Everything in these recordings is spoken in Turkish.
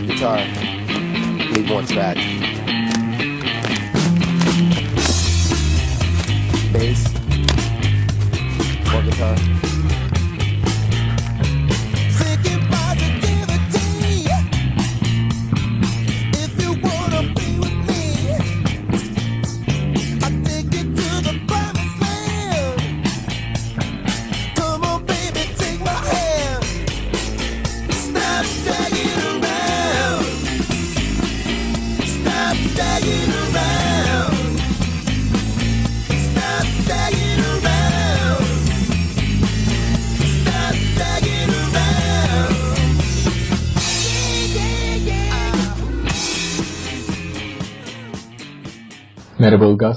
uh, guitar. Need more track. Bass. Merhaba Ilgaz.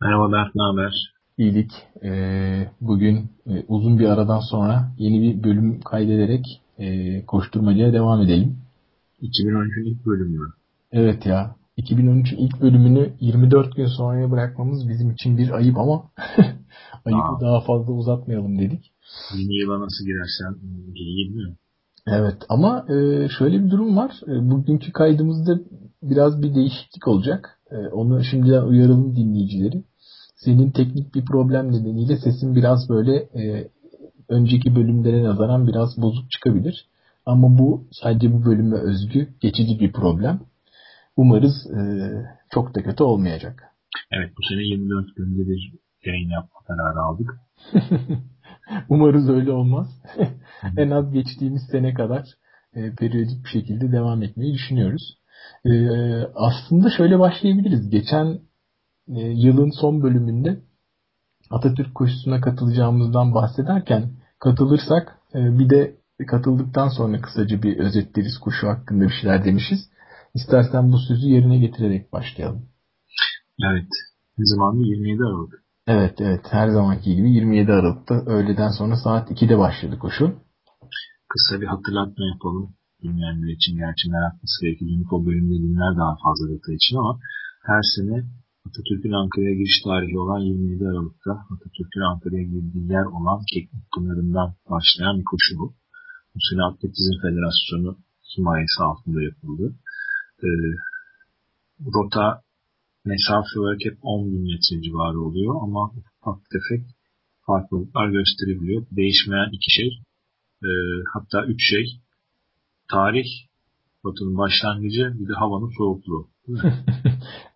Merhaba Berk, ne haber? İyilik. Ee, bugün e, uzun bir aradan sonra yeni bir bölüm kaydederek e, koşturmacaya devam edelim. 2013'ün ilk bölümü mü? Evet ya. 2013 ilk bölümünü 24 gün sonraya bırakmamız bizim için bir ayıp ama ayıbı Aa. daha fazla uzatmayalım dedik. Yeni yıla nasıl girersen iyi mi? Evet ama e, şöyle bir durum var. E, bugünkü kaydımızda biraz bir değişiklik olacak. E, onu şimdiden uyaralım dinleyicileri. Senin teknik bir problem nedeniyle sesin biraz böyle e, önceki bölümlere nazaran biraz bozuk çıkabilir. Ama bu sadece bu bölüme özgü geçici bir problem. Umarız e, çok da kötü olmayacak. Evet, bu sene 24 günde bir yayın yapma kararı aldık. Umarız öyle olmaz. en az geçtiğimiz sene kadar e, periyodik bir şekilde devam etmeyi düşünüyoruz. E, aslında şöyle başlayabiliriz. Geçen e, yılın son bölümünde Atatürk koşusuna katılacağımızdan bahsederken katılırsak e, bir de katıldıktan sonra kısaca bir özetleriz koşu hakkında bir şeyler demişiz. İstersen bu sözü yerine getirerek başlayalım. Evet, ne zamandı? 27 Aralık. Evet evet her zamanki gibi 27 Aralık'ta öğleden sonra saat 2'de başladı koşu. Kısa bir hatırlatma yapalım dinleyenler için. Gerçi meraklısı belki dönüp o bölümde dinler daha fazla detay için ama her sene Atatürk'ün Ankara'ya giriş tarihi olan 27 Aralık'ta Atatürk'ün Ankara'ya girdiği yer olan Keklik Pınarı'ndan başlayan bir koşu bu. Bu sene Atletizm Federasyonu himayesi altında yapıldı. Ee, rota mesafe olarak hep 10 bin metre civarı oluyor ama ufak tefek farklılıklar gösterebiliyor. Değişmeyen iki şey, e, hatta üç şey. Tarih, rotanın başlangıcı, bir de havanın soğukluğu.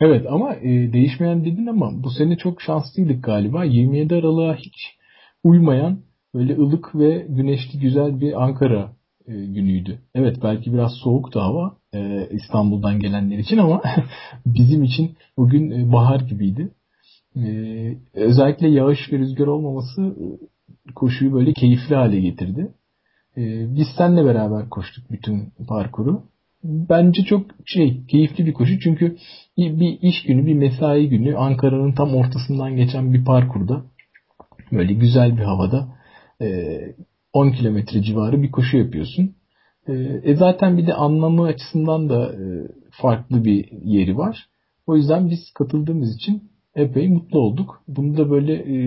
Evet ama e, değişmeyen dedin ama bu sene çok şanslıydık galiba. 27 Aralık'a hiç uymayan böyle ılık ve güneşli güzel bir Ankara e, günüydü. Evet belki biraz soğuktu hava e, İstanbul'dan gelenler için ama bizim için bugün e, bahar gibiydi. E, özellikle yağış ve rüzgar olmaması e, koşuyu böyle keyifli hale getirdi. E, biz seninle beraber koştuk bütün parkuru. Bence çok şey keyifli bir koşu çünkü bir iş günü bir mesai günü Ankara'nın tam ortasından geçen bir parkurda böyle güzel bir havada e, 10 kilometre civarı bir koşu yapıyorsun. E, e zaten bir de anlamı açısından da e, farklı bir yeri var. O yüzden biz katıldığımız için epey mutlu olduk. Bunu da böyle e,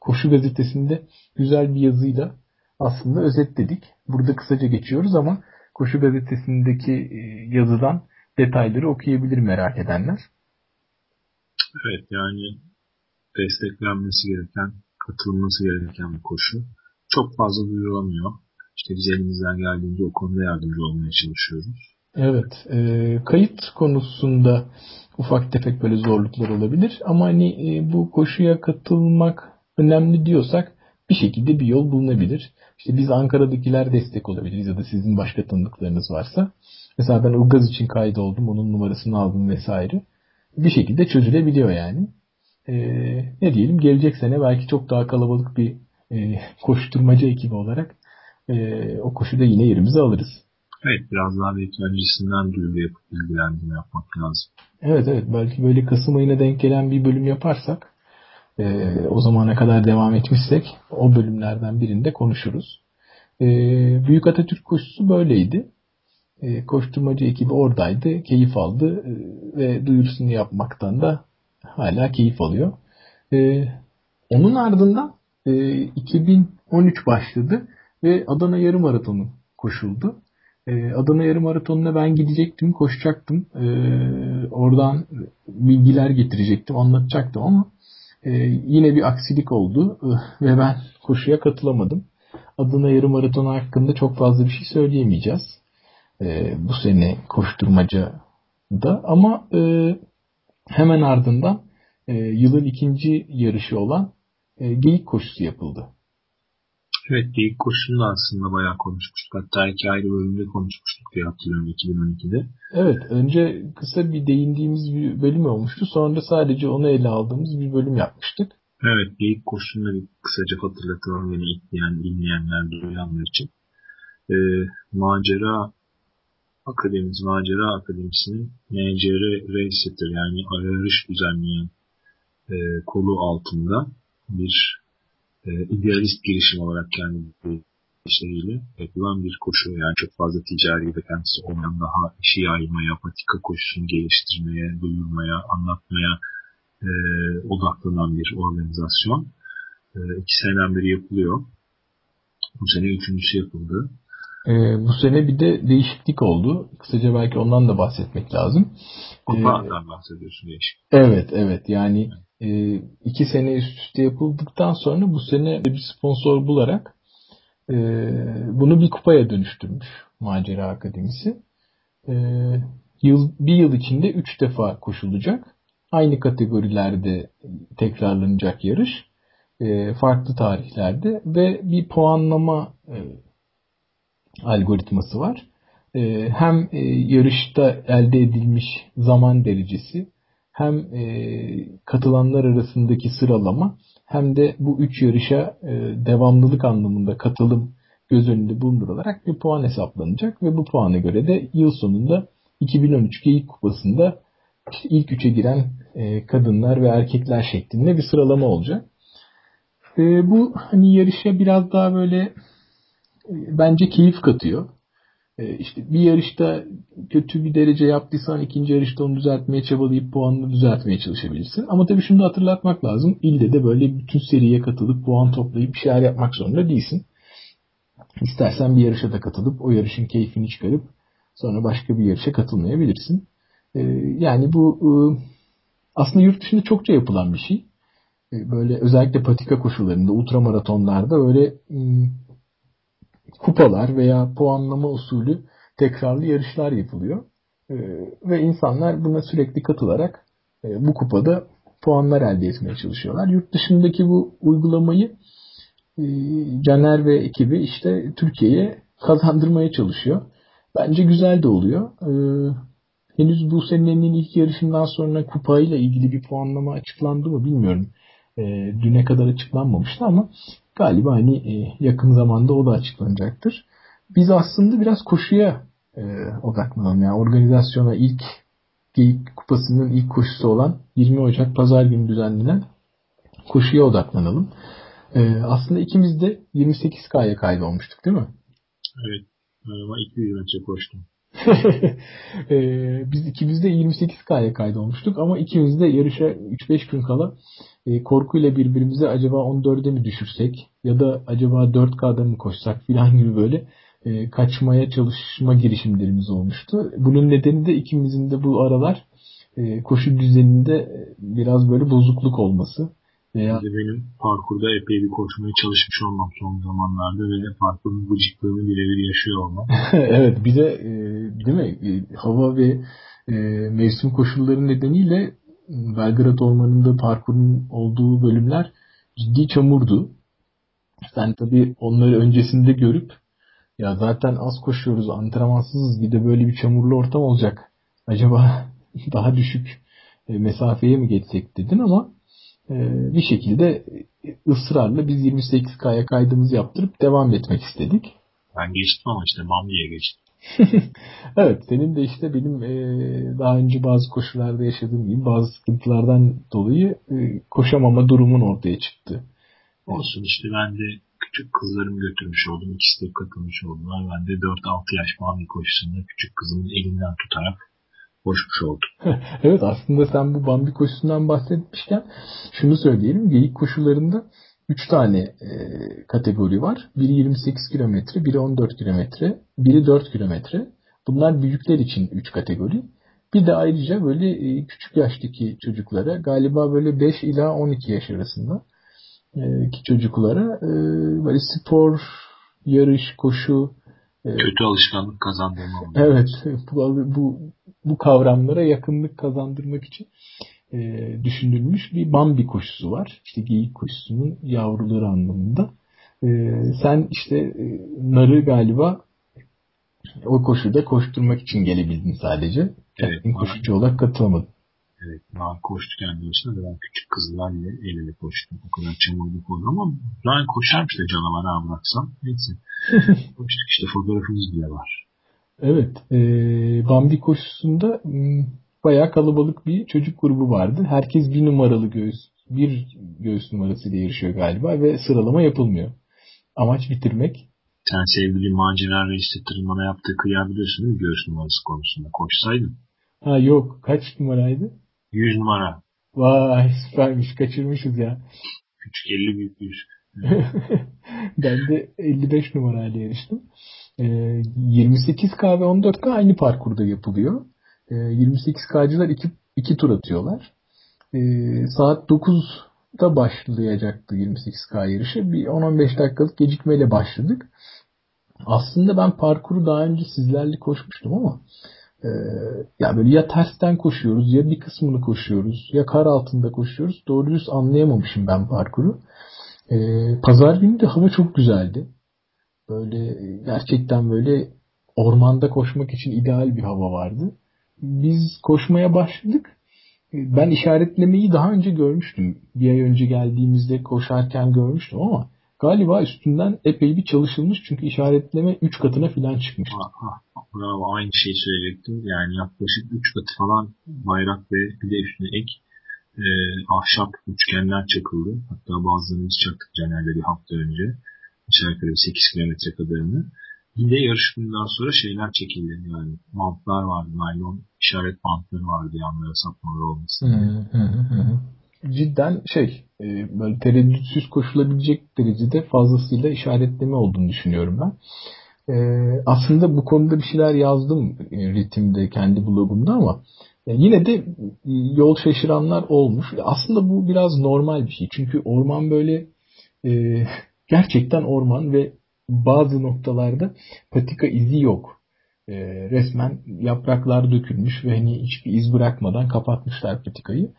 koşu gazetesinde güzel bir yazıyla aslında özetledik. Burada kısaca geçiyoruz ama koşu gazetesindeki e, yazıdan detayları okuyabilir merak edenler. Evet yani desteklenmesi gereken, katılması gereken bir koşu. Çok fazla duyurulamıyor. İşte biz elimizden geldiğince o konuda yardımcı olmaya çalışıyoruz. Evet, e, kayıt konusunda ufak tefek böyle zorluklar olabilir ama hani e, bu koşuya katılmak önemli diyorsak bir şekilde bir yol bulunabilir. İşte biz Ankara'dakiler destek olabiliriz ya da sizin başka tanıdıklarınız varsa. Mesela ben Ilgaz için kaydoldum, onun numarasını aldım vesaire. Bir şekilde çözülebiliyor yani. E, ne diyelim gelecek sene belki çok daha kalabalık bir e, koşturmacı ekibi olarak e, o koşuda yine yerimizi alırız. Evet biraz daha belki öncesinden duyuru yapıp bilgilendirme yapmak lazım. Evet evet belki böyle Kasım ayına denk gelen bir bölüm yaparsak e, o zamana kadar devam etmişsek o bölümlerden birinde konuşuruz. E, Büyük Atatürk koşusu böyleydi. E, koşturmacı ekibi oradaydı, keyif aldı e, ve duyurusunu yapmaktan da hala keyif alıyor. E, onun ardından e, 2013 başladı ve Adana Yarım Maratonu koşuldu. Adana yarım maratonuna ben gidecektim, koşacaktım. E, oradan bilgiler getirecektim, anlatacaktım ama e, yine bir aksilik oldu e, ve ben koşuya katılamadım. Adana yarım maratonu hakkında çok fazla bir şey söyleyemeyeceğiz. E, bu sene koşturmaca da ama e, hemen ardından e, yılın ikinci yarışı olan e, geyik koşusu yapıldı. Evet geyik koşusunu da aslında bayağı konuşmuştuk. Hatta iki ayrı bölümde konuşmuştuk diye hatırlıyorum 2012'de. Evet önce kısa bir değindiğimiz bir bölüm olmuştu. Sonra sadece onu ele aldığımız bir bölüm yapmıştık. Evet geyik koşusunu da bir kısaca hatırlatalım beni izleyen, dinleyenler, duyanlar için. Ee, macera Akademimiz, Macera Akademisi'nin MCR Race'tir yani yarış düzenleyen e, kolu altında bir e, idealist girişim olarak kendi işleriyle yapılan bir koşu. Yani çok fazla ticari beklentisi olmayan daha işi yaymaya, patika koşusunu geliştirmeye, duyurmaya, anlatmaya e, odaklanan bir organizasyon. E, iki seneden beri yapılıyor. Bu sene üçüncüsü yapıldı. E, bu sene bir de değişiklik oldu. Kısaca belki ondan da bahsetmek lazım. Kupadan ee, bahsediyorsun değişik. Evet, evet. Yani e, iki sene üst üste yapıldıktan sonra bu sene bir sponsor bularak e, bunu bir kupaya dönüştürmüş Macera Akademisi. E, yıl, bir yıl içinde üç defa koşulacak. Aynı kategorilerde tekrarlanacak yarış. E, farklı tarihlerde ve bir puanlama e, algoritması var. E, hem e, yarışta elde edilmiş zaman derecesi hem e, katılanlar arasındaki sıralama hem de bu üç yarışa e, devamlılık anlamında katılım göz önünde bulundurularak bir puan hesaplanacak ve bu puana göre de yıl sonunda 2013 Geyik Kupası'nda ilk üçe giren kadınlar ve erkekler şeklinde bir sıralama olacak. Bu hani yarışa biraz daha böyle bence keyif katıyor. E, işte bir yarışta kötü bir derece yaptıysan ikinci yarışta onu düzeltmeye çabalayıp puanını düzeltmeye çalışabilirsin. Ama tabii şunu da hatırlatmak lazım. İlde de böyle bütün seriye katılıp puan toplayıp bir şeyler yapmak zorunda değilsin. İstersen bir yarışa da katılıp o yarışın keyfini çıkarıp sonra başka bir yarışa katılmayabilirsin. E, yani bu e, aslında yurt dışında çokça yapılan bir şey. Böyle özellikle patika koşularında, ultramaratonlarda öyle kupalar veya puanlama usulü tekrarlı yarışlar yapılıyor. E, ve insanlar buna sürekli katılarak e, bu kupada puanlar elde etmeye çalışıyorlar. Yurt dışındaki bu uygulamayı e, Caner ve ekibi işte Türkiye'ye kazandırmaya çalışıyor. Bence güzel de oluyor. E, henüz bu senenin ilk yarışından sonra kupayla ilgili bir puanlama açıklandı mı bilmiyorum. E, düne kadar açıklanmamıştı ama Galiba hani e, yakın zamanda o da açıklanacaktır. Biz aslında biraz koşuya e, odaklanalım. Yani organizasyona ilk Geyik Kupası'nın ilk koşusu olan 20 Ocak Pazar günü düzenlenen koşuya odaklanalım. E, aslında ikimiz de 28K'ya kaydolmuştuk değil mi? Evet. Ama 200 metre koştum. e, biz ikimiz de 28K'ya kaydolmuştuk ama ikimiz de yarışa 3-5 gün kala e, korkuyla birbirimize acaba 14'e mi düşürsek ya da acaba 4K'da mı koşsak filan gibi böyle e, kaçmaya çalışma girişimlerimiz olmuştu. Bunun nedeni de ikimizin de bu aralar e, koşu düzeninde biraz böyle bozukluk olması. Veya... benim parkurda epey bir koşmaya çalışmış olmam son zamanlarda ve parkurun gıcıklığını birebir yaşıyor olmam. evet bir de e, değil mi e, hava ve e, mevsim koşulları nedeniyle Belgrad Ormanı'nda parkurun olduğu bölümler ciddi çamurdu. Sen tabii onları öncesinde görüp ya zaten az koşuyoruz, antrenmansızız bir de böyle bir çamurlu ortam olacak. Acaba daha düşük e, mesafeye mi geçsek dedin ama bir şekilde ısrarla biz 28K'ya kaydımızı yaptırıp devam etmek istedik. Ben geçtim ama işte Bambi'ye geçtim. evet senin de işte benim e, daha önce bazı koşularda yaşadığım gibi bazı sıkıntılardan dolayı e, koşamama durumun ortaya çıktı. Olsun işte ben de küçük kızlarımı götürmüş oldum. İkisi de katılmış oldular. Ben de 4-6 yaş Bambi koşusunda küçük kızımın elinden tutarak koşmuş oldum. evet aslında sen bu Bambi koşusundan bahsetmişken şunu söyleyelim. Geyik koşularında 3 tane e, kategori var. Biri 28 kilometre, biri 14 kilometre, biri 4 kilometre. Bunlar büyükler için 3 kategori. Bir de ayrıca böyle e, küçük yaştaki çocuklara galiba böyle 5 ila 12 yaş arasında e, ki çocuklara e, böyle spor, yarış, koşu e, kötü alışkanlık oluyor. Evet, bu, bu bu kavramlara yakınlık kazandırmak için e, düşünülmüş bir Bambi koşusu var. İşte geyik koşusunun yavruları anlamında. E, sen işte e, narı galiba o koşuda koşturmak için gelebildin sadece. Evet. Yani koşucu olarak katılamadın. Evet. Nar koştu kendi başına da ben küçük kızlarla el ele koştum. O kadar çamurluk oldu ama Ryan koşarmış da canavar ha bıraksam. Neyse. İşte fotoğrafımız bile var. Evet. E, Bambi koşusunda m, bayağı kalabalık bir çocuk grubu vardı. Herkes bir numaralı göğüs, bir göğüs numarasıyla yarışıyor galiba ve sıralama yapılmıyor. Amaç bitirmek. Sen sevgili macera reisi tırmana yaptığı kıyağı biliyorsun değil mi göğüs numarası konusunda? Koşsaydın. Ha yok. Kaç numaraydı? 100 numara. Vay süpermiş. Kaçırmışız ya. Küçük 50 büyük 100. ben de 55 numarayla yarıştım. E, 28K ve 14K aynı parkurda yapılıyor. E, 28K'cılar iki, iki tur atıyorlar. E, saat 9'da başlayacaktı 28K yarışı. Bir 10-15 dakikalık gecikmeyle başladık. Aslında ben parkuru daha önce sizlerle koşmuştum ama e, ya böyle ya tersten koşuyoruz ya bir kısmını koşuyoruz ya kar altında koşuyoruz. Doğru düz anlayamamışım ben parkuru. Pazar günü de hava çok güzeldi. Böyle gerçekten böyle ormanda koşmak için ideal bir hava vardı. Biz koşmaya başladık. Ben işaretlemeyi daha önce görmüştüm. Bir ay önce geldiğimizde koşarken görmüştüm ama galiba üstünden epey bir çalışılmış. Çünkü işaretleme 3 katına falan çıkmış. Bravo aynı şeyi söyleyecektim. Yani yaklaşık 3 katı falan bayrak ve bir de üstüne ek e, ahşap üçgenler çakıldı. Hatta bazılarını biz çaktık Caner'le bir hafta önce. Aşağı yukarı 8 kilometre kadarını. Bir de yarış gününden sonra şeyler çekildi. Yani bantlar vardı. Naylon işaret bantları vardı yanlara sapmaları olmasın. Hı hı hı. Cidden şey e, böyle tereddütsüz koşulabilecek derecede fazlasıyla işaretleme olduğunu düşünüyorum ben. E, aslında bu konuda bir şeyler yazdım e, ritimde kendi blogumda ama yine de yol şaşıranlar olmuş. Aslında bu biraz normal bir şey. Çünkü orman böyle gerçekten orman ve bazı noktalarda patika izi yok. E, resmen yapraklar dökülmüş ve hani hiçbir iz bırakmadan kapatmışlar patikayı.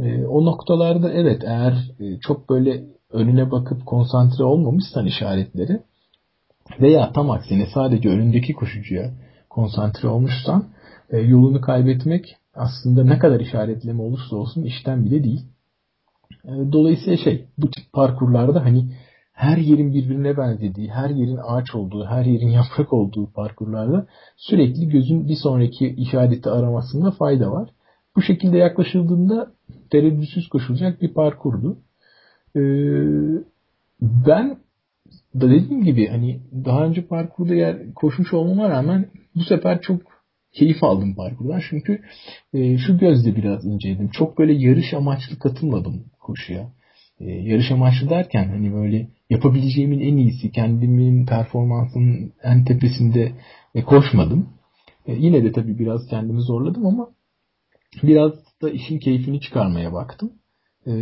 E, o noktalarda evet eğer e, çok böyle önüne bakıp konsantre olmamışsan işaretleri veya tam aksine sadece önündeki koşucuya konsantre olmuşsan e, yolunu kaybetmek aslında ne kadar işaretleme olursa olsun işten bile değil. E, dolayısıyla şey bu tip parkurlarda hani her yerin birbirine benzediği, her yerin ağaç olduğu, her yerin yaprak olduğu parkurlarda sürekli gözün bir sonraki işareti aramasında fayda var. Bu şekilde yaklaşıldığında tereddütsüz koşulacak bir parkurdu. Ee, ben da dediğim gibi hani daha önce parkurda yer koşmuş olmama rağmen bu sefer çok keyif aldım parkurdan. Çünkü e, şu gözle biraz inceledim. Çok böyle yarış amaçlı katılmadım koşuya. E, yarış amaçlı derken hani böyle yapabileceğimin en iyisi, kendimin performansının en tepesinde koşmadım. E, yine de tabii biraz kendimi zorladım ama biraz da işin keyfini çıkarmaya baktım. E,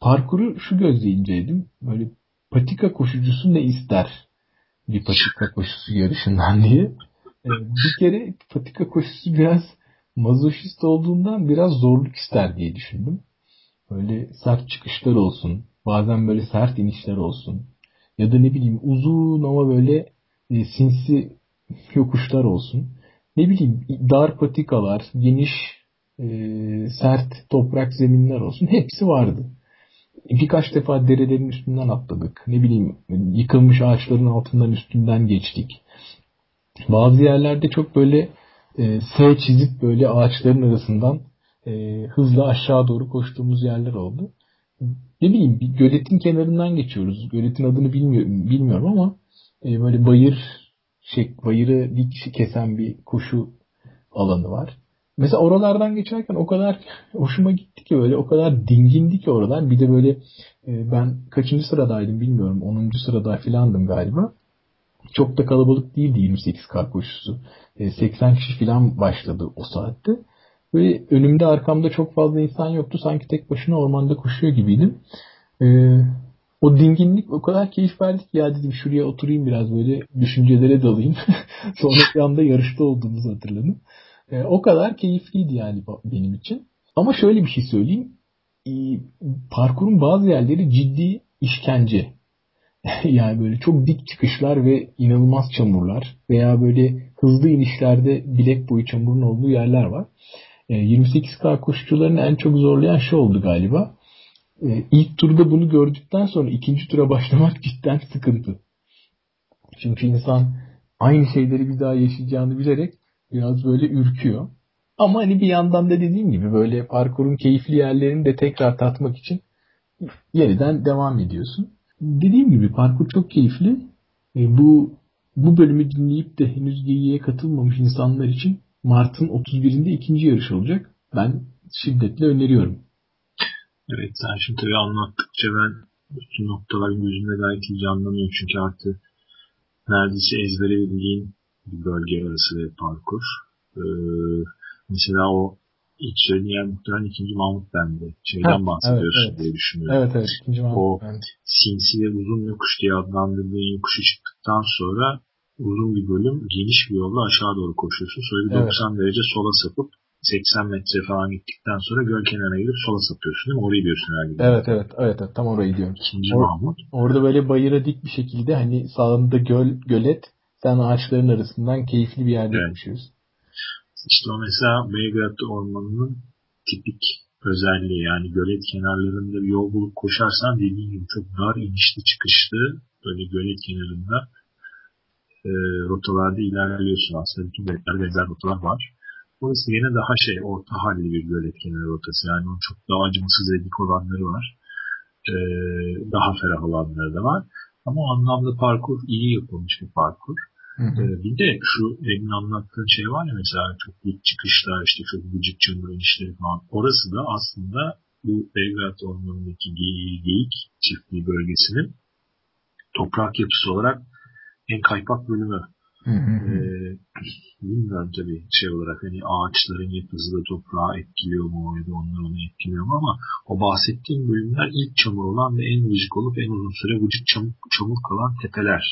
parkuru şu gözle inceledim. Böyle patika koşucusu ne ister bir patika koşusu yarışından diye. E, bir kere patika koşusu biraz mazoşist olduğundan biraz zorluk ister diye düşündüm. Böyle sert çıkışlar olsun. Bazen böyle sert inişler olsun. Ya da ne bileyim uzun ama böyle e, sinsi yokuşlar olsun. Ne bileyim dar patikalar, geniş e, sert toprak zeminler olsun. Hepsi vardı. Birkaç defa derelerin üstünden atladık. Ne bileyim yıkılmış ağaçların altından üstünden geçtik. Bazı yerlerde çok böyle e, S çizip böyle ağaçların arasından e, hızla aşağı doğru koştuğumuz yerler oldu. Ne bileyim bir göletin kenarından geçiyoruz. Göletin adını bilmiyorum, bilmiyorum ama e, böyle bayır şey, bayırı dik kesen bir koşu alanı var. mesela oralardan geçerken o kadar hoşuma gitti ki böyle o kadar dingindi ki oralar. Bir de böyle e, ben kaçıncı sıradaydım bilmiyorum. 10. sırada filandım galiba. Çok da kalabalık değildi 28 kar koşusu. E, 80 kişi filan başladı o saatte. Böyle önümde arkamda çok fazla insan yoktu. Sanki tek başına ormanda koşuyor gibiydim. E, o dinginlik o kadar keyif verdi ki ya dedim şuraya oturayım biraz böyle düşüncelere dalayım. Sonra bir anda yarışta olduğumuzu hatırladım. E, o kadar keyifliydi yani benim için. Ama şöyle bir şey söyleyeyim. E, parkurun bazı yerleri ciddi işkence. yani böyle çok dik çıkışlar ve inanılmaz çamurlar veya böyle hızlı inişlerde bilek boyu çamurun olduğu yerler var. E, 28K koşucularını en çok zorlayan şey oldu galiba. E, ilk turda bunu gördükten sonra ikinci tura başlamak cidden sıkıntı. Çünkü insan aynı şeyleri bir daha yaşayacağını bilerek biraz böyle ürküyor. Ama hani bir yandan da dediğim gibi böyle parkurun keyifli yerlerini de tekrar tatmak için yeniden devam ediyorsun. Dediğim gibi parkur çok keyifli. E, bu bu bölümü dinleyip de henüz geyiğe katılmamış insanlar için Mart'ın 31'inde ikinci yarış olacak. Ben şiddetle öneriyorum. Evet sen şimdi tabii anlattıkça ben bütün noktaların gözümde iyi canlanıyor. Çünkü artık neredeyse ezbere bildiğin bir bölge arası bir parkur. Ee, mesela o ilk söyleyen muhtemelen ikinci Mahmut bende. Şeyden ha, bahsediyorsun evet, evet. diye düşünüyorum. Evet evet ikinci Mahmut O bende. sinsi ve uzun yokuş diye adlandırdığın yokuşu çıktıktan sonra uzun bir bölüm geniş bir yolla aşağı doğru koşuyorsun. Sonra bir evet. 90 derece sola sapıp 80 metre falan gittikten sonra göl kenarına gidip sola sapıyorsun değil mi? Orayı diyorsun herhalde. Evet evet evet, evet tam orayı diyorum. İkinci Or- Mahmut. Orada böyle bayıra dik bir şekilde hani sağında göl, gölet sen ağaçların arasından keyifli bir yerde evet. koşuyorsun. İşte o mesela Belgrad Ormanı'nın tipik özelliği yani gölet kenarlarında bir yol bulup koşarsan dediğim gibi çok dar inişli çıkışlı böyle gölet kenarında e, rotalarda ilerliyorsun aslında bütün göletlerde benzer rotalar var. Burası yine daha şey orta halli bir gölet kenarı rotası yani onun çok daha acımasız ve dik olanları var. E, daha ferah olanları da var. Ama o anlamda parkur iyi yapılmış bir parkur. Hı hı. Ee, bir de şu demin anlattığın şey var ya mesela çok büyük çıkışlar işte çok gıcık çamur inişleri falan. Orası da aslında bu Belgrad Ormanı'ndaki geyik çiftliği bölgesinin toprak yapısı olarak en kaypak bölümü. Hı hı. Ee, bilmiyorum tabii şey olarak hani ağaçların yapısı da toprağı etkiliyor mu ya da onlar onu etkiliyor mu ama o bahsettiğim bölümler ilk çamur olan ve en vıcık olup en uzun süre vıcık çamur, çamur kalan tepeler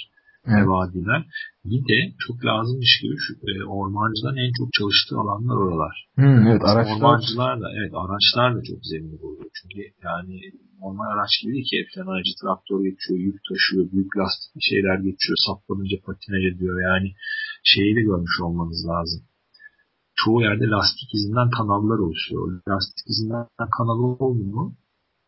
evet. vadiler. Bir de çok lazımmış gibi şu, e, ormancıların en çok çalıştığı alanlar oralar. Hmm, evet, araçlar. Ormancılar da evet araçlar da çok zengin oluyor. Çünkü yani normal araç gibi değil ki hepten aracı traktör geçiyor, yük taşıyor, büyük lastik şeyler geçiyor, saplanınca patine ediyor. Yani şeyi de görmüş olmanız lazım. Çoğu yerde lastik izinden kanallar oluşuyor. Lastik izinden kanal oldu mu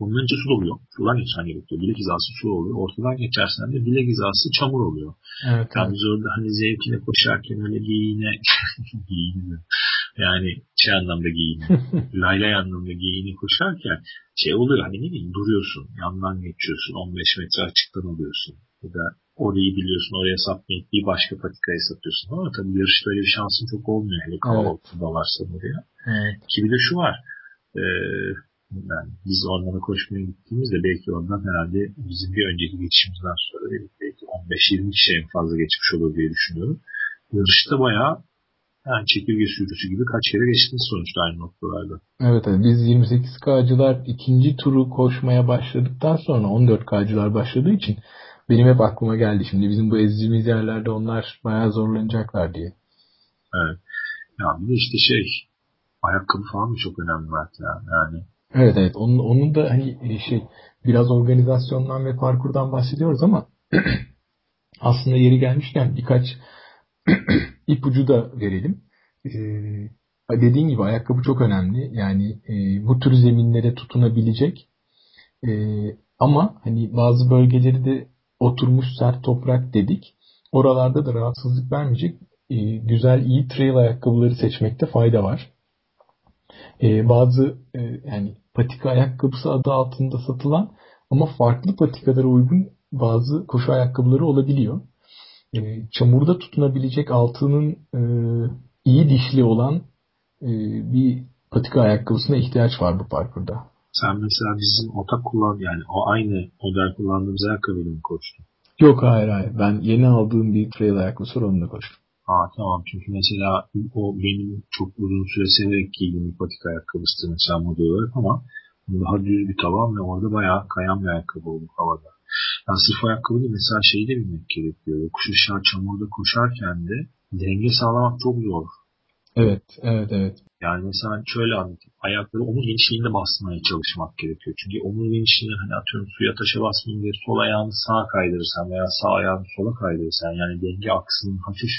onun önce su doluyor. Sudan geçen gerekiyor. Bilek hizası su oluyor. Ortadan geçersen de bilek hizası çamur oluyor. Evet, yani evet. biz orada hani zevkine koşarken öyle giyine giyine yani şey anlamda giyine laylay anlamda giyine koşarken şey oluyor hani ne bileyim duruyorsun yandan geçiyorsun 15 metre açıktan alıyorsun ya da orayı biliyorsun oraya sapmayıp bir başka patikaya satıyorsun ama tabii yarışta öyle bir şansın çok olmuyor hele kalabalıkta varsa oraya. Evet. Ki bir de şu var ee, yani biz ormana koşmaya gittiğimizde belki ondan herhalde bizim bir önceki geçişimizden sonra belki 15-20 kişi en fazla geçmiş olur diye düşünüyorum. Yarışta bayağı yani çekirge sürüsü gibi kaç kere geçtiniz sonuçta aynı noktalarda. Evet, evet. biz 28K'cılar ikinci turu koşmaya başladıktan sonra 14K'cılar başladığı için benim hep aklıma geldi şimdi bizim bu ezdiğimiz yerlerde onlar bayağı zorlanacaklar diye. Evet. Ya de işte şey ayakkabı falan da çok önemli belki yani. yani Evet evet onun, onun da hani e, şey biraz organizasyondan ve parkurdan bahsediyoruz ama aslında yeri gelmişken birkaç ipucu da verelim. Ee, dediğin gibi ayakkabı çok önemli. Yani e, bu tür zeminlere tutunabilecek e, ama hani bazı bölgeleri de oturmuş sert toprak dedik. Oralarda da rahatsızlık vermeyecek e, güzel iyi trail ayakkabıları seçmekte fayda var. E, bazı e, yani patika ayakkabısı adı altında satılan ama farklı patikalara uygun bazı koşu ayakkabıları olabiliyor. E, çamurda tutunabilecek altının e, iyi dişli olan e, bir patika ayakkabısına ihtiyaç var bu parkurda. Sen mesela bizim otak kullan yani o aynı model kullandığımız ayakkabıyla mı koştun? Yok hayır hayır. Ben yeni aldığım bir trail ayakkabısı var onunla koştum. Aa tamam çünkü mesela o benim çok uzun süre severek giydiğim bir patika ayakkabısı mesela model olarak ama daha düz bir taban ve orada bayağı kayan bir ayakkabı oldu havada. Yani sırf ayakkabı değil mesela şeyi de bilmek gerekiyor. Yokuş aşağı çamurda koşarken de denge sağlamak çok zor. Evet, evet, evet. Yani mesela şöyle anlatayım. Ayakları omuz genişliğinde basmaya çalışmak gerekiyor. Çünkü omuz genişliğinde hani atıyorum suya taşa basmayayım diye sol ayağını sağa kaydırırsan veya sağ ayağını sola kaydırırsan yani denge aksının hafif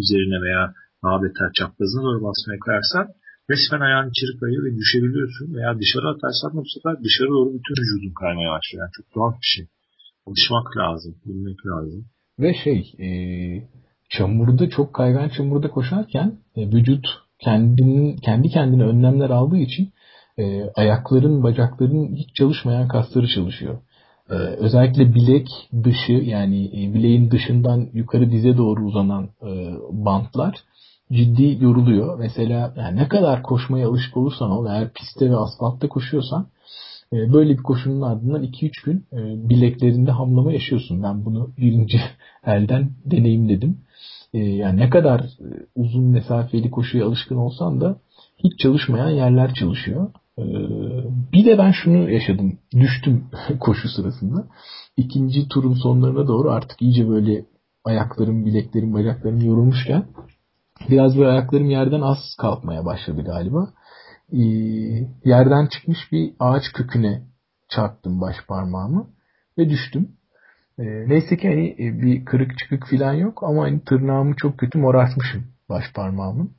üzerine veya daha beter çaprazına doğru basmaya kayarsan resmen ayağın içeri kayıyor ve düşebiliyorsun veya dışarı atarsan bu sefer dışarı doğru bütün vücudun kaymaya başlıyor. Yani çok tuhaf bir şey. Alışmak lazım, bilmek lazım. Ve şey, e, çamurda çok kaygan çamurda koşarken e, vücut kendinin kendi kendine önlemler aldığı için e, ayakların, bacakların hiç çalışmayan kasları çalışıyor. E, özellikle bilek dışı yani e, bileğin dışından yukarı dize doğru uzanan e, bantlar ciddi yoruluyor. Mesela yani ne kadar koşmaya alışık olursan ol eğer pistte ve asfaltta koşuyorsan böyle bir koşunun ardından 2-3 gün e, bileklerinde hamlama yaşıyorsun. Ben bunu birinci elden deneyimledim. E, yani ne kadar uzun mesafeli koşuya alışkın olsan da hiç çalışmayan yerler çalışıyor. Bir de ben şunu yaşadım. Düştüm koşu sırasında. İkinci turun sonlarına doğru artık iyice böyle ayaklarım, bileklerim, bacaklarım yorulmuşken biraz böyle ayaklarım yerden az kalkmaya başladı galiba. Yerden çıkmış bir ağaç köküne çarptım baş parmağımı ve düştüm. Neyse ki hani bir kırık çıkık falan yok ama hani tırnağımı çok kötü morartmışım baş parmağımın.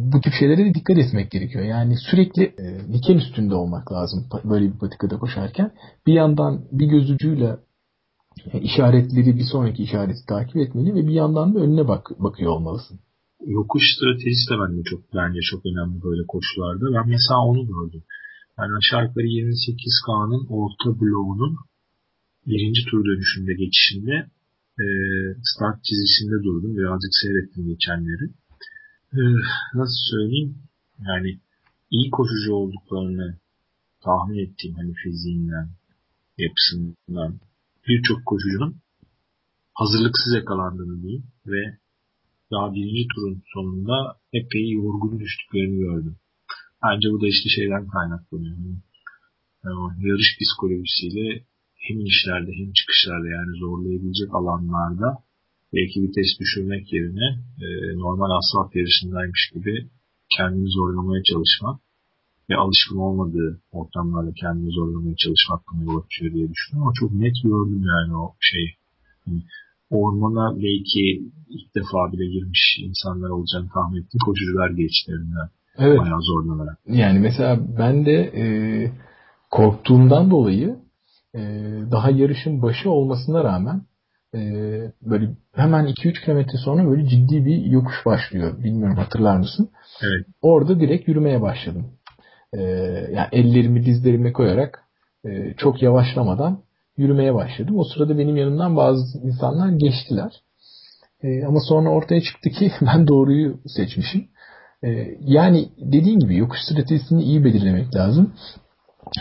Bu tip şeylere de dikkat etmek gerekiyor. Yani sürekli diken üstünde olmak lazım böyle bir patikada koşarken. Bir yandan bir göz ucuyla işaretleri bir sonraki işareti takip etmeli ve bir yandan da önüne bak bakıyor olmalısın. Yokuş stratejisi de bence çok bence çok önemli böyle koşularda. Ben mesela onu gördüm. Yani aşağı yukarı 28K'nın orta bloğunun birinci tur dönüşünde geçişinde e, start çizgisinde durdum. Birazcık seyrettim geçenleri. E, nasıl söyleyeyim? Yani iyi koşucu olduklarını tahmin ettiğim hani fiziğinden, yapısından birçok koşucunun hazırlıksız yakalandığını diyeyim ve daha birinci turun sonunda epey yorgun düştüklerini gördüm. Bence bu da işte şeyden kaynaklanıyor. Yani yarış psikolojisiyle hem inişlerde hem çıkışlarda yani zorlayabilecek alanlarda belki vites düşürmek yerine e, normal asfalt yarışındaymış gibi kendini zorlamaya çalışmak ve alışkın olmadığı ortamlarda kendini zorlamaya çalışmak bunu yol açıyor diye düşünüyorum ama çok net gördüm yani o şey. Yani ormana belki ilk defa bile girmiş insanlar olacağını tahmin ettim. Koşucular geçtiğinden evet. bayağı zorlanarak. Yani mesela ben de e, korktuğumdan dolayı e, daha yarışın başı olmasına rağmen e, böyle hemen 2-3 kilometre sonra böyle ciddi bir yokuş başlıyor. Bilmiyorum hatırlar mısın? Evet. Orada direkt yürümeye başladım. E, yani ellerimi dizlerime koyarak e, çok yavaşlamadan yürümeye başladım. O sırada benim yanımdan bazı insanlar geçtiler. E, ama sonra ortaya çıktı ki ben doğruyu seçmişim. E, yani dediğin gibi yokuş stratejisini iyi belirlemek lazım.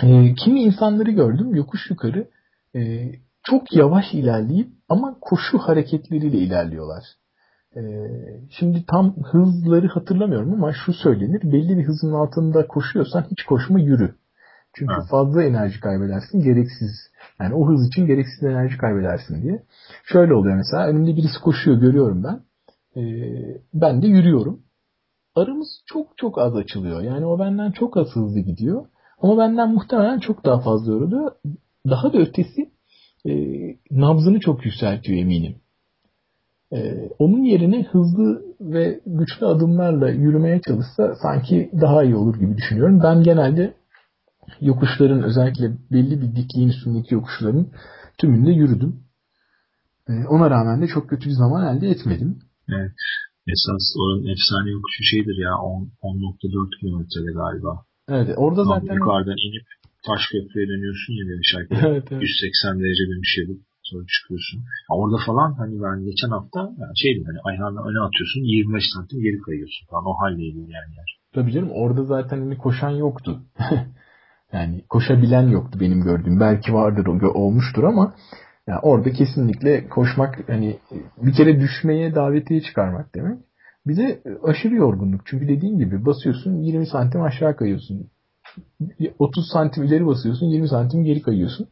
E, kimi insanları gördüm yokuş yukarı e, çok yavaş ilerleyip ama koşu hareketleriyle ilerliyorlar. E, şimdi tam hızları hatırlamıyorum ama şu söylenir belli bir hızın altında koşuyorsan hiç koşma yürü. Çünkü ha. fazla enerji kaybedersin gereksiz. Yani o hız için gereksiz enerji kaybedersin diye. Şöyle oluyor mesela önümde birisi koşuyor görüyorum ben. E, ben de yürüyorum. Aramız çok çok az açılıyor. Yani o benden çok az hızlı gidiyor. Ama benden muhtemelen çok daha fazla yoruluyor. Daha da ötesi e, nabzını çok yükseltiyor eminim. E, onun yerine hızlı ve güçlü adımlarla yürümeye çalışsa sanki daha iyi olur gibi düşünüyorum. Ben genelde yokuşların özellikle belli bir dikliğin üstündeki yokuşların tümünde yürüdüm. E, ona rağmen de çok kötü bir zaman elde etmedim. Evet. Esas oranın efsane yokuşu şeydir ya 10.4 kilometrede galiba. Evet orada Tam zaten... Yukarıdan inip taş köprüye dönüyorsun ya demiş evet, evet. 180 derece dönüş yapıp sonra çıkıyorsun. Ya orada falan hani ben geçen hafta yani şeydi hani ayağını öne atıyorsun 25 santim geri kayıyorsun falan o haldeydi yani yer. Tabii canım orada zaten hani koşan yoktu. yani koşabilen yoktu benim gördüğüm. Belki vardır olmuştur ama yani orada kesinlikle koşmak hani bir kere düşmeye davetiye çıkarmak demek. Bir de aşırı yorgunluk. Çünkü dediğin gibi basıyorsun 20 santim aşağı kayıyorsun. 30 santim ileri basıyorsun 20 santim geri kayıyorsun.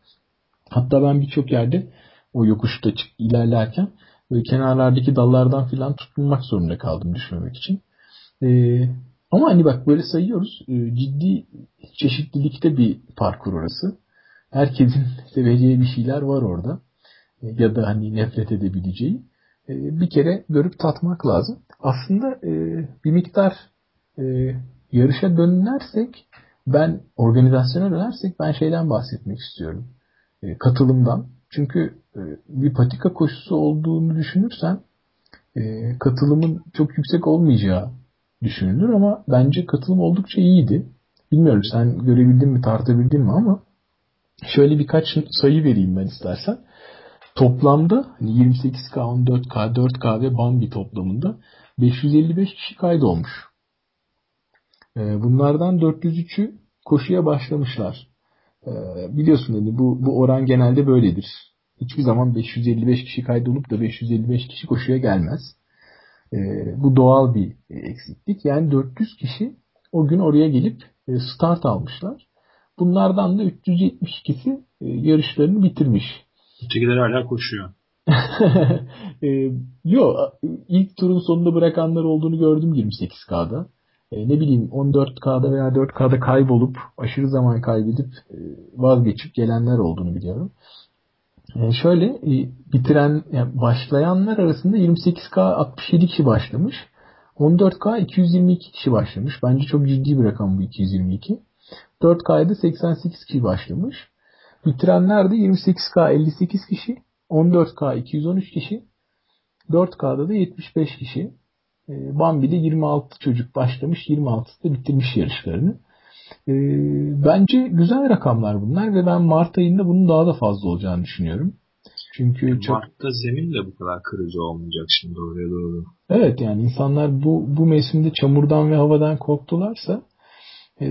Hatta ben birçok yerde o yokuşta çık, ilerlerken böyle kenarlardaki dallardan filan tutunmak zorunda kaldım düşmemek için. Ee, ama hani bak böyle sayıyoruz. E, ciddi çeşitlilikte bir parkur orası. Herkesin seveceği bir şeyler var orada. E, ya da hani nefret edebileceği. E, bir kere görüp tatmak lazım. Aslında bir miktar yarışa dönersek ben organizasyona dönersek ben şeyden bahsetmek istiyorum. Katılımdan. Çünkü bir patika koşusu olduğunu düşünürsen katılımın çok yüksek olmayacağı düşünülür ama bence katılım oldukça iyiydi. Bilmiyorum sen görebildin mi tartabildin mi ama şöyle birkaç sayı vereyim ben istersen. Toplamda 28K, 14K, 4K ve Bambi toplamında 555 kişi kaydolmuş. Ee, bunlardan 403'ü koşuya başlamışlar. Ee, biliyorsun hani bu, bu oran genelde böyledir. Hiçbir zaman 555 kişi kaydolup da 555 kişi koşuya gelmez. E, bu doğal bir eksiklik. Yani 400 kişi o gün oraya gelip e, start almışlar. Bunlardan da 372'si e, yarışlarını bitirmiş. Ötekiler hala koşuyor. e, yok ilk turun sonunda bırakanlar olduğunu gördüm 28K'da. E, ne bileyim 14K'da veya 4K'da kaybolup aşırı zaman kaybedip e, vazgeçip gelenler olduğunu biliyorum. E, şöyle bitiren yani başlayanlar arasında 28K 67 kişi başlamış. 14K 222 kişi başlamış. Bence çok ciddi bir rakam bu 222. 4K'da 88 kişi başlamış. Bitirenler de 28K 58 kişi. 14K 213 kişi. 4K'da da 75 kişi. E, Bambi'de 26 çocuk başlamış. 26'sı da bitirmiş yarışlarını. E, bence güzel rakamlar bunlar ve ben Mart ayında bunun daha da fazla olacağını düşünüyorum. Çünkü e, çok... Mart'ta zemin de bu kadar kırıcı olmayacak şimdi oraya doğru. Evet yani insanlar bu bu mevsimde çamurdan ve havadan korktularsa e,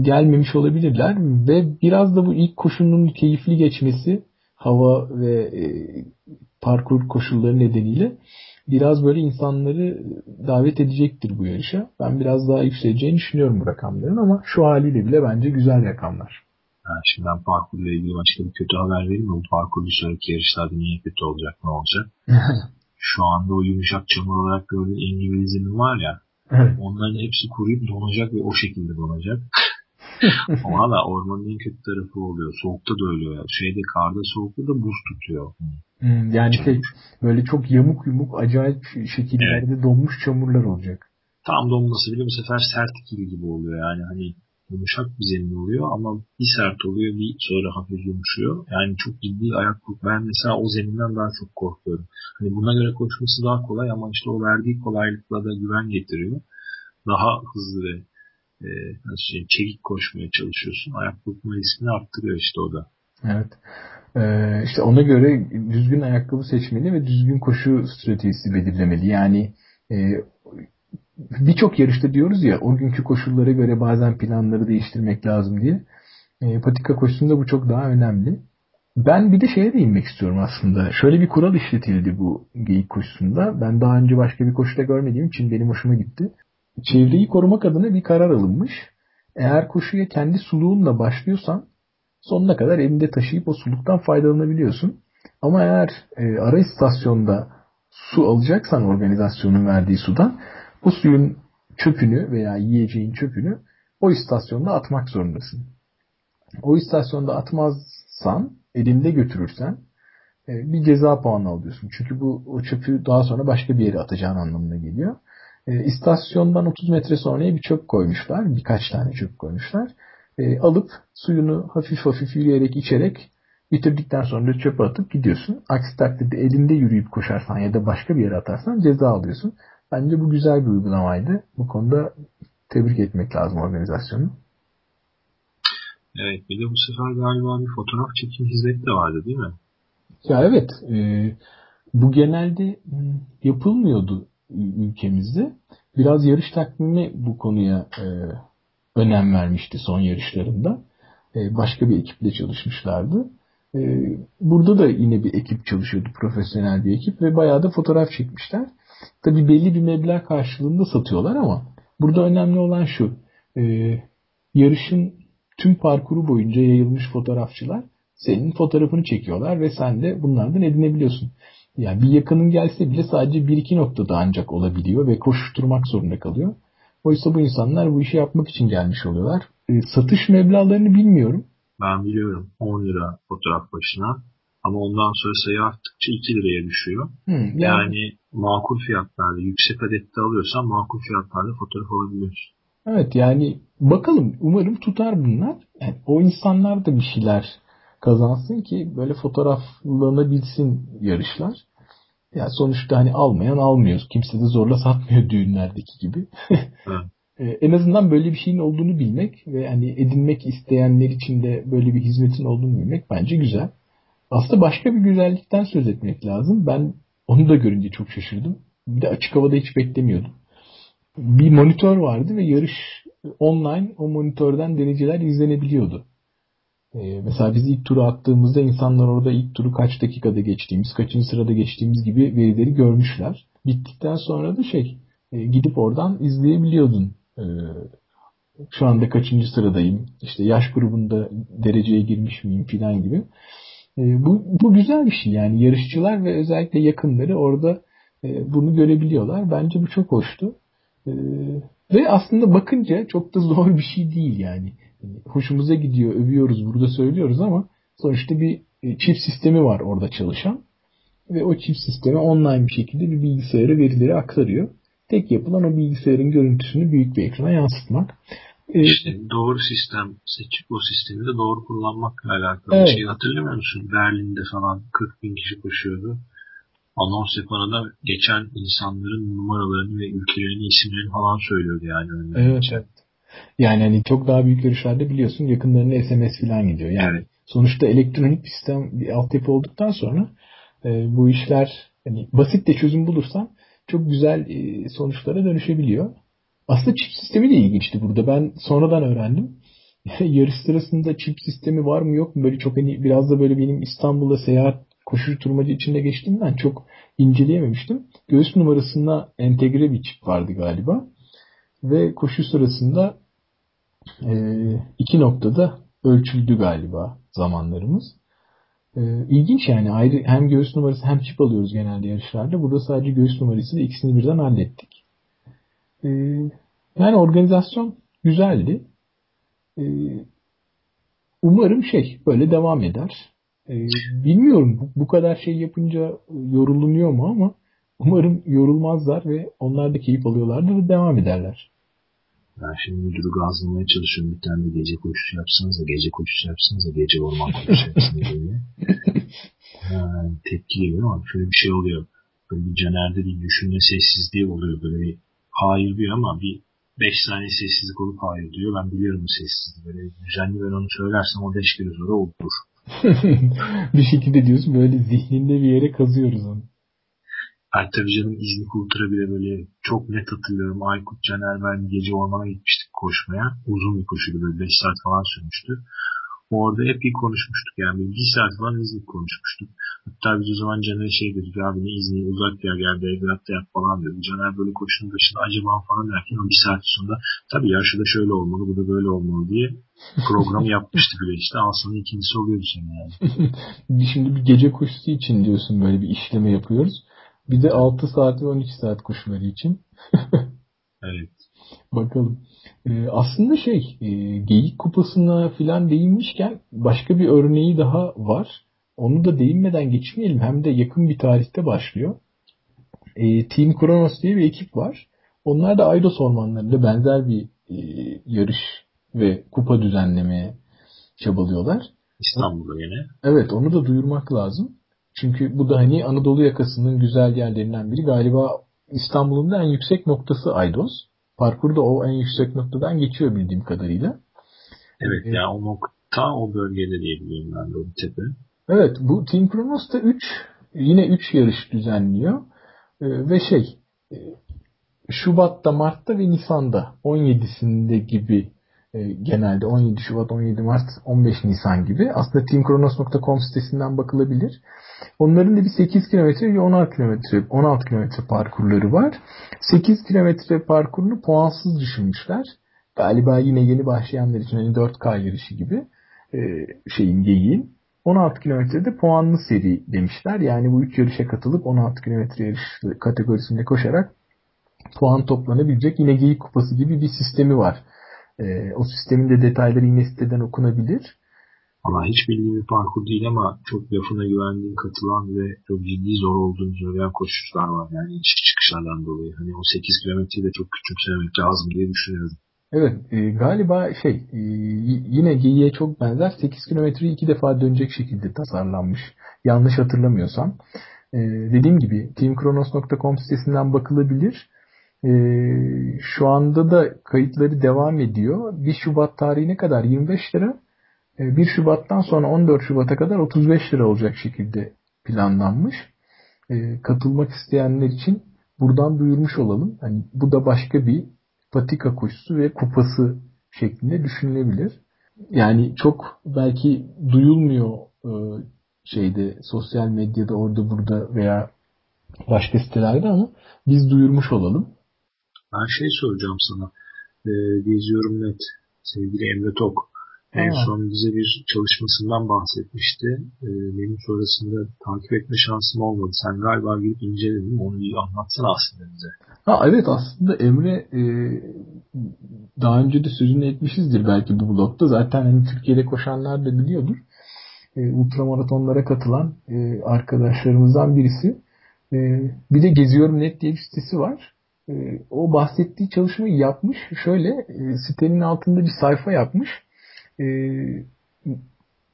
gelmemiş olabilirler ve biraz da bu ilk koşunun keyifli geçmesi hava ve e, parkur koşulları nedeniyle biraz böyle insanları davet edecektir bu yarışa. Ben biraz daha yükseleceğini düşünüyorum bu rakamların ama şu haliyle bile bence güzel rakamlar. Yani şimdi ben parkurla ilgili başka bir kötü haber vereyim mi? Bu parkur bir sonraki yarışlarda niye kötü olacak, ne olacak? Şu anda o yumuşak çamur olarak gördüğün İngilizcenin var ya, evet. onların hepsi kuruyup donacak ve o şekilde donacak. Valla ormanın en kötü tarafı oluyor. Soğukta da öyle. Şeyde karda soğukta da buz tutuyor. Hmm, yani şey, böyle çok yamuk yumuk acayip şekillerde evet. donmuş çamurlar olacak. Tam donması bile bu sefer sert ikili gibi oluyor. Yani hani yumuşak bir zemin oluyor ama bir sert oluyor bir sonra hafif yumuşuyor. Yani çok ciddi ayak Ben mesela o zeminden daha çok korkuyorum. Hani buna göre koşması daha kolay ama işte o verdiği kolaylıkla da güven getiriyor. Daha hızlı ve e, nasıl şey, çekik koşmaya çalışıyorsun. Ayak burkma riskini arttırıyor işte o da. Evet. Ee, işte ona göre düzgün ayakkabı seçmeli ve düzgün koşu stratejisi belirlemeli. Yani e, birçok yarışta diyoruz ya o günkü koşullara göre bazen planları değiştirmek lazım diye. E, patika koşusunda bu çok daha önemli. Ben bir de şeye değinmek istiyorum aslında. Şöyle bir kural işletildi bu geyik koşusunda. Ben daha önce başka bir koşuda görmediğim için benim hoşuma gitti. Çevreyi korumak adına bir karar alınmış. Eğer koşuya kendi suluğunla başlıyorsan sonuna kadar elinde taşıyıp o suluktan faydalanabiliyorsun. Ama eğer e, ara istasyonda su alacaksan organizasyonun verdiği sudan bu suyun çöpünü veya yiyeceğin çöpünü o istasyonda atmak zorundasın. O istasyonda atmazsan, elinde götürürsen e, bir ceza puanı alıyorsun. Çünkü bu o çöpü daha sonra başka bir yere atacağın anlamına geliyor. E, istasyondan 30 metre sonraya bir çöp koymuşlar. Birkaç tane çöp koymuşlar. E, alıp suyunu hafif hafif yürüyerek içerek bitirdikten sonra çöpe atıp gidiyorsun. Aksi takdirde elinde yürüyüp koşarsan ya da başka bir yere atarsan ceza alıyorsun. Bence bu güzel bir uygulamaydı. Bu konuda tebrik etmek lazım organizasyonu. Evet bir de bu sefer galiba bir fotoğraf çekim hizmeti de vardı değil mi? Ya evet. E, bu genelde yapılmıyordu ülkemizde. Biraz yarış takvimi bu konuya e, önem vermişti son yarışlarında. E, başka bir ekiple çalışmışlardı. E, burada da yine bir ekip çalışıyordu, profesyonel bir ekip ve bayağı da fotoğraf çekmişler. Tabi belli bir meblağ karşılığında satıyorlar ama burada önemli olan şu. E, yarışın tüm parkuru boyunca yayılmış fotoğrafçılar senin fotoğrafını çekiyorlar ve sen de bunlardan edinebiliyorsun. Yani bir yakının gelse bile sadece bir iki noktada ancak olabiliyor ve koşuşturmak zorunda kalıyor. Oysa bu insanlar bu işi yapmak için gelmiş oluyorlar. E, satış meblağlarını bilmiyorum. Ben biliyorum 10 lira fotoğraf başına ama ondan sonra sayı arttıkça 2 liraya düşüyor. Hı, yani, yani makul fiyatlarda yüksek adette alıyorsan makul fiyatlarda fotoğraf alabiliyorsun. Evet yani bakalım umarım tutar bunlar. Yani o insanlar da bir şeyler kazansın ki böyle fotoğraflanabilsin yarışlar. Yani sonuçta hani almayan almıyor. Kimse de zorla satmıyor düğünlerdeki gibi. Ee, en azından böyle bir şeyin olduğunu bilmek ve hani edinmek isteyenler için de böyle bir hizmetin olduğunu bilmek bence güzel. Aslında başka bir güzellikten söz etmek lazım. Ben onu da görünce çok şaşırdım. Bir de açık havada hiç beklemiyordum. Bir monitör vardı ve yarış online o monitörden dereceler izlenebiliyordu. Ee, mesela biz ilk turu attığımızda insanlar orada ilk turu kaç dakikada geçtiğimiz, kaçıncı sırada geçtiğimiz gibi verileri görmüşler. Bittikten sonra da şey e, gidip oradan izleyebiliyordun. E, şu anda kaçıncı sıradayım, işte yaş grubunda dereceye girmiş miyim filan gibi. E, bu, bu güzel bir şey yani yarışçılar ve özellikle yakınları orada e, bunu görebiliyorlar. Bence bu çok hoştu. Ve aslında bakınca çok da zor bir şey değil yani hoşumuza gidiyor, övüyoruz, burada söylüyoruz ama sonuçta bir e, çift sistemi var orada çalışan. Ve o çift sisteme online bir şekilde bir bilgisayara verileri aktarıyor. Tek yapılan o bilgisayarın görüntüsünü büyük bir ekrana yansıtmak. E, işte doğru sistem seçip o sistemi de doğru kullanmakla alakalı. Evet. Şey hatırlamıyor musun? Berlin'de falan 40 bin kişi koşuyordu. Anons yapan da geçen insanların numaralarını ve ülkelerinin isimlerini falan söylüyordu yani. Evet, evet. Yani hani çok daha büyük yarışlarda biliyorsun yakınlarına SMS falan gidiyor. Yani evet. sonuçta elektronik bir sistem bir altyapı olduktan sonra e, bu işler hani basit de çözüm bulursan çok güzel e, sonuçlara dönüşebiliyor. Aslında çip sistemi de ilginçti burada. Ben sonradan öğrendim. Yarış sırasında çip sistemi var mı yok mu? Böyle çok hani biraz da böyle benim İstanbul'da seyahat koşucu turmacı içinde geçtiğimden çok inceleyememiştim. Göğüs numarasına entegre bir çip vardı galiba. Ve koşu sırasında e, iki noktada ölçüldü galiba zamanlarımız. E, ilginç yani ayrı hem göğüs numarası hem çip alıyoruz genelde yarışlarda. Burada sadece göğüs numarası ikisini birden hallettik. E, yani organizasyon güzeldi. E, umarım şey böyle devam eder. E, bilmiyorum bu, bu kadar şey yapınca yorulunuyor mu ama umarım yorulmazlar ve onlar da keyif alıyorlardır ve devam ederler. Ben şimdi müdürü gazlamaya çalışıyorum. Bir tane gece koşusu yapsanız da gece koşusu yapsanız da gece orman koşusu yapsanız diye. yani tepki geliyor ama şöyle bir şey oluyor. Böyle bir Caner'de bir düşünme sessizliği oluyor. Böyle bir hayır diyor ama bir 5 saniye sessizlik olup hayır diyor. Ben biliyorum bu sessizliği. Böyle düzenli ben onu söylersem o 5 kere sonra olur. bir şekilde diyorsun böyle zihninde bir yere kazıyoruz onu. Canım İznik Ultra bile böyle çok net hatırlıyorum. Aykut Caner ben gece ormana gitmiştik koşmaya. Uzun bir koşuydu böyle 5 saat falan sürmüştü. Orada epey konuşmuştuk yani. Bir saat falan İznik konuşmuştuk. Hatta biz o zaman Caner'e şey dedik abi ne İznik'e uzak ya gel Belgrad'da yap falan dedi. Caner böyle koşunun başında acaba falan derken o bir saat sonra tabii ya şöyle olmalı bu da böyle olmalı diye program yapmıştı bile işte. Sana ikincisi oluyordu senin yani. Şimdi bir gece koşusu için diyorsun böyle bir işleme yapıyoruz. Bir de 6 saat ve 12 saat koşuları için. evet. Bakalım. Ee, aslında şey, e, Geyik Kupası'na filan değinmişken başka bir örneği daha var. Onu da değinmeden geçmeyelim. Hem de yakın bir tarihte başlıyor. E, Team Kronos diye bir ekip var. Onlar da Aydos ormanlarında benzer bir e, yarış ve kupa düzenlemeye çabalıyorlar. İstanbul'da yine. Evet onu da duyurmak lazım. Çünkü bu da hani Anadolu yakasının güzel yerlerinden biri. Galiba İstanbul'un da en yüksek noktası Aydos. Parkurda o en yüksek noktadan geçiyor bildiğim kadarıyla. Evet ee, ya o nokta o bölgede diye biliyorum ben de o tepe. Evet bu Team Kronos'ta 3 yine 3 yarış düzenliyor. Ee, ve şey e, Şubat'ta, Mart'ta ve Nisan'da 17'sinde gibi e, genelde 17 Şubat, 17 Mart, 15 Nisan gibi. Aslında teamkronos.com sitesinden bakılabilir. Onların da bir 8 kilometre ve 16 kilometre 16 kilometre parkurları var. 8 kilometre parkurunu puansız düşünmüşler. Galiba yine yeni başlayanlar için hani 4K yarışı gibi e, şeyin geyiğin. 16 kilometrede puanlı seri demişler. Yani bu 3 yarışa katılıp 16 kilometre yarış kategorisinde koşarak puan toplanabilecek yine geyik kupası gibi bir sistemi var. E, o sistemin de detayları yine siteden okunabilir. Ama hiç bildiğim bir parkur değil ama çok lafına güvendiğim katılan ve çok ciddi zor olduğunu söyleyen koşucular var. Yani iç çıkışlardan dolayı. Hani o 8 kilometreyi de çok küçümsememek lazım diye düşünüyorum. Evet e, galiba şey e, yine geyiğe çok benzer 8 kilometreyi iki defa dönecek şekilde tasarlanmış. Yanlış hatırlamıyorsam. E, dediğim gibi teamkronos.com sitesinden bakılabilir. E, şu anda da kayıtları devam ediyor. 1 Şubat tarihine kadar 25 lira. E, 1 Şubat'tan sonra 14 Şubat'a kadar 35 lira olacak şekilde planlanmış. E, katılmak isteyenler için buradan duyurmuş olalım. Hani bu da başka bir patika koşusu ve kupası şeklinde düşünülebilir. Yani çok belki duyulmuyor e, şeyde sosyal medyada orada burada veya başka sitelerde ama biz duyurmuş olalım. Ben şey soracağım sana. E, geziyorum net. Sevgili Emre Tok. En Aa. son bize bir çalışmasından bahsetmişti. E, benim sonrasında takip etme şansım olmadı. Sen galiba gidip inceledin. Onu bir anlatsana aslında bize. Ha evet aslında Emre e, daha önce de sözünü etmişizdir belki bu blogda. Zaten hani Türkiye'de koşanlar da biliyordur. E, ultramaratonlara katılan e, arkadaşlarımızdan birisi. E, bir de Geziyorum Net diye bir sitesi var. E, o bahsettiği çalışmayı yapmış. Şöyle e, sitenin altında bir sayfa yapmış. E,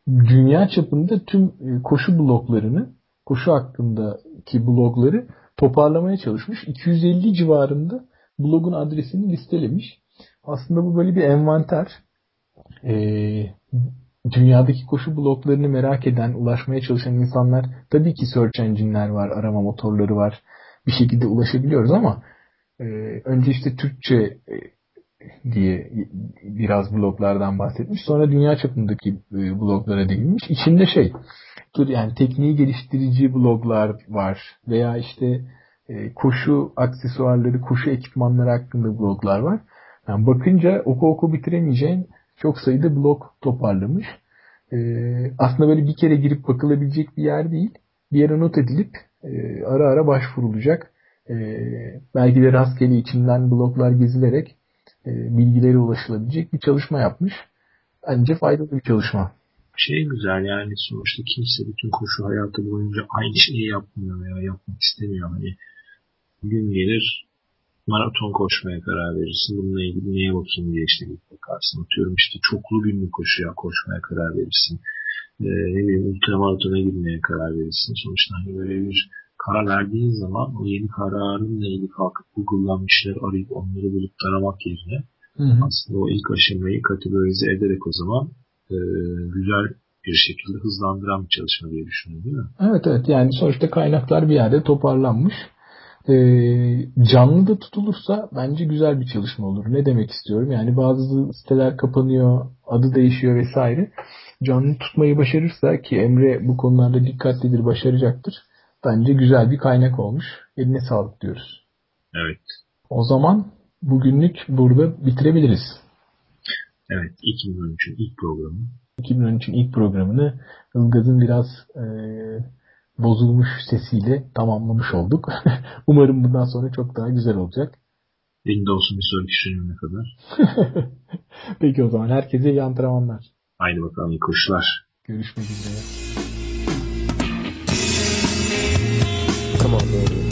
dünya çapında tüm e, koşu bloglarını, koşu hakkındaki blogları toparlamaya çalışmış. 250 civarında blogun adresini listelemiş. Aslında bu böyle bir envanter. Ee, dünyadaki koşu bloklarını merak eden, ulaşmaya çalışan insanlar tabii ki search engine'ler var, arama motorları var. Bir şekilde ulaşabiliyoruz ama e, önce işte Türkçe e, diye biraz bloglardan bahsetmiş. Sonra dünya çapındaki e, bloglara değinmiş. İçinde şey, dur yani tekniği geliştirici bloglar var veya işte e, koşu aksesuarları, koşu ekipmanları hakkında bloglar var. Yani bakınca oku oku bitiremeyeceğin çok sayıda blog toparlamış. E, aslında böyle bir kere girip bakılabilecek bir yer değil. Bir yere not edilip ara ara başvurulacak. E, belki de rastgele içinden bloglar gezilerek e, bilgilere ulaşılabilecek bir çalışma yapmış. Bence faydalı bir çalışma. Şey güzel yani sonuçta kimse bütün koşu hayatı boyunca aynı şeyi yapmıyor veya yapmak istemiyor. Hani gün gelir maraton koşmaya karar verirsin. Bununla ilgili neye bakayım diye işte bir bakarsın. Atıyorum işte çoklu günlük koşuya koşmaya karar verirsin. Ee, ne bileyim ultramaratona girmeye karar verirsin. Sonuçta hani böyle bir karar verdiğin zaman o yeni kararınla ilgili kalkıp Google'dan bir şeyler arayıp onları bulup taramak yerine Hı hı. aslında o ilk aşamayı kategorize ederek o zaman e, güzel bir şekilde hızlandıran bir çalışma diye düşünüyorum değil mi? Evet evet yani sonuçta kaynaklar bir yerde toparlanmış. Ee, canlı da tutulursa bence güzel bir çalışma olur. Ne demek istiyorum? Yani bazı siteler kapanıyor, adı değişiyor vesaire. Canlı tutmayı başarırsa ki Emre bu konularda dikkatlidir, başaracaktır. Bence güzel bir kaynak olmuş. Eline sağlık diyoruz. Evet. O zaman bugünlük burada bitirebiliriz. Evet. 2013'ün ilk programı. 2013'ün ilk programını Ilgaz'ın biraz e, bozulmuş sesiyle tamamlamış olduk. Umarım bundan sonra çok daha güzel olacak. Windows'un bir sonraki sürümüne kadar. Peki o zaman herkese iyi antrenmanlar. Haydi bakalım iyi koşular. Görüşmek üzere. Come on, baby.